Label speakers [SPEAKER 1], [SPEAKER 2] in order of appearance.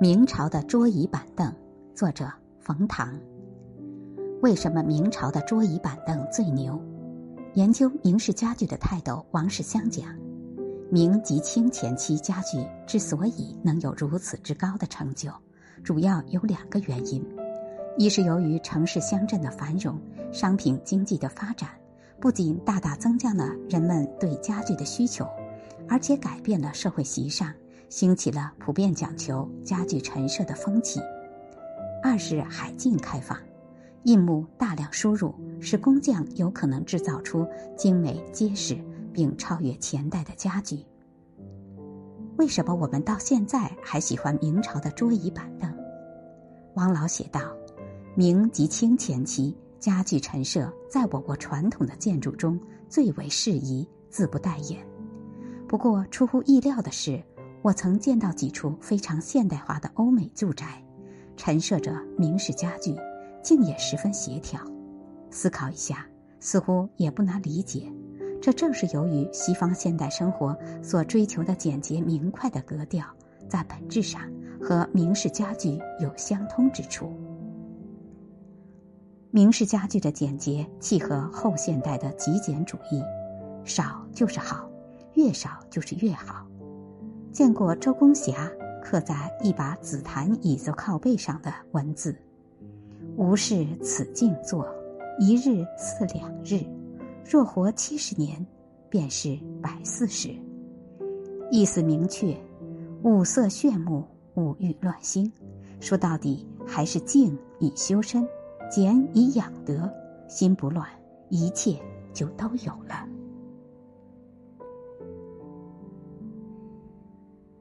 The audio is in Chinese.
[SPEAKER 1] 明朝的桌椅板凳，作者冯唐。为什么明朝的桌椅板凳最牛？研究明式家具的泰斗王世襄讲，明及清前期家具之所以能有如此之高的成就，主要有两个原因：一是由于城市乡镇的繁荣，商品经济的发展，不仅大大增加了人们对家具的需求，而且改变了社会习尚。兴起了普遍讲求家具陈设的风气。二是海禁开放，印木大量输入，使工匠有可能制造出精美结实并超越前代的家具。为什么我们到现在还喜欢明朝的桌椅板凳？王老写道：明及清前期家具陈设在我国传统的建筑中最为适宜，自不待言。不过出乎意料的是。我曾见到几处非常现代化的欧美住宅，陈设着明式家具，竟也十分协调。思考一下，似乎也不难理解，这正是由于西方现代生活所追求的简洁明快的格调，在本质上和明式家具有相通之处。明式家具的简洁契合后现代的极简主义，少就是好，越少就是越好。见过周公侠刻在一把紫檀椅子靠背上的文字：“无事此静坐，一日似两日，若活七十年，便是百四十。”意思明确，五色炫目，五欲乱心。说到底，还是静以修身，俭以养德，心不乱，一切就都有了。